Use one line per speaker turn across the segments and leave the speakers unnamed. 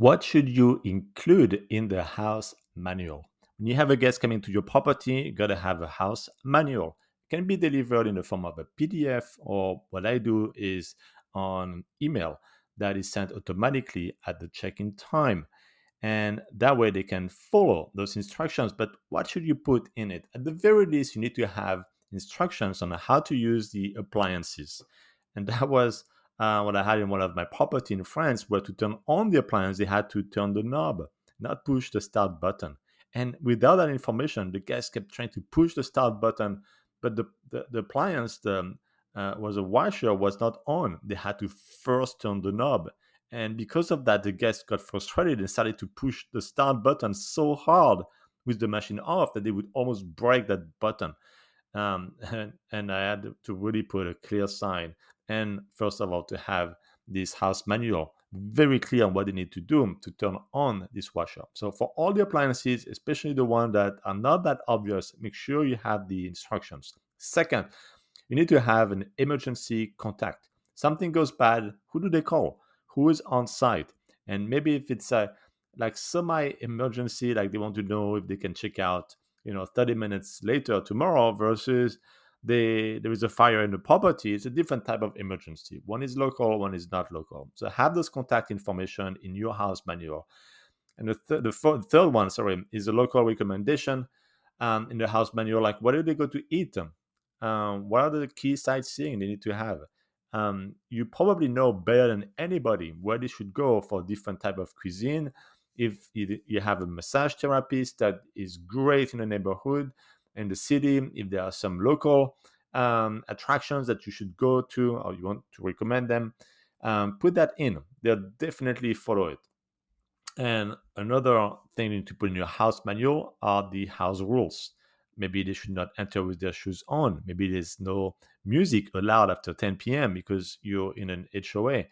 What should you include in the house manual? When you have a guest coming to your property, you gotta have a house manual. It can be delivered in the form of a PDF, or what I do is on email that is sent automatically at the check-in time. And that way they can follow those instructions. But what should you put in it? At the very least, you need to have instructions on how to use the appliances. And that was uh, what I had in one of my property in France, where to turn on the appliance, they had to turn the knob, not push the start button. And without that information, the guest kept trying to push the start button, but the, the, the appliance the, uh, was a washer was not on. They had to first turn the knob. And because of that, the guest got frustrated and started to push the start button so hard with the machine off that they would almost break that button. Um, and, and I had to really put a clear sign and first of all to have this house manual very clear on what they need to do to turn on this washer. So for all the appliances, especially the ones that are not that obvious, make sure you have the instructions. Second, you need to have an emergency contact. Something goes bad, who do they call? Who is on site? And maybe if it's a like semi emergency, like they want to know if they can check out, you know, 30 minutes later tomorrow versus there is a fire in the property, it's a different type of emergency. One is local, one is not local. So have those contact information in your house manual. And the, th- the f- third one, sorry, is a local recommendation um, in the house manual. Like, where do they go to eat? Um, what are the key sightseeing they need to have? Um, you probably know better than anybody where they should go for different type of cuisine. If you have a massage therapist that is great in the neighborhood, in the city, if there are some local um, attractions that you should go to or you want to recommend them, um, put that in. They'll definitely follow it. And another thing you need to put in your house manual are the house rules. Maybe they should not enter with their shoes on. Maybe there's no music allowed after 10 p.m. because you're in an HOA.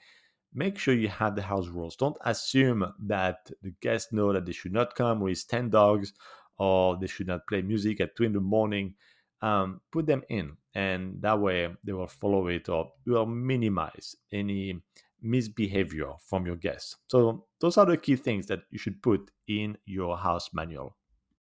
Make sure you have the house rules. Don't assume that the guests know that they should not come with 10 dogs or they should not play music at two in the morning. Um, put them in, and that way they will follow it or will minimize any misbehavior from your guests. So those are the key things that you should put in your house manual.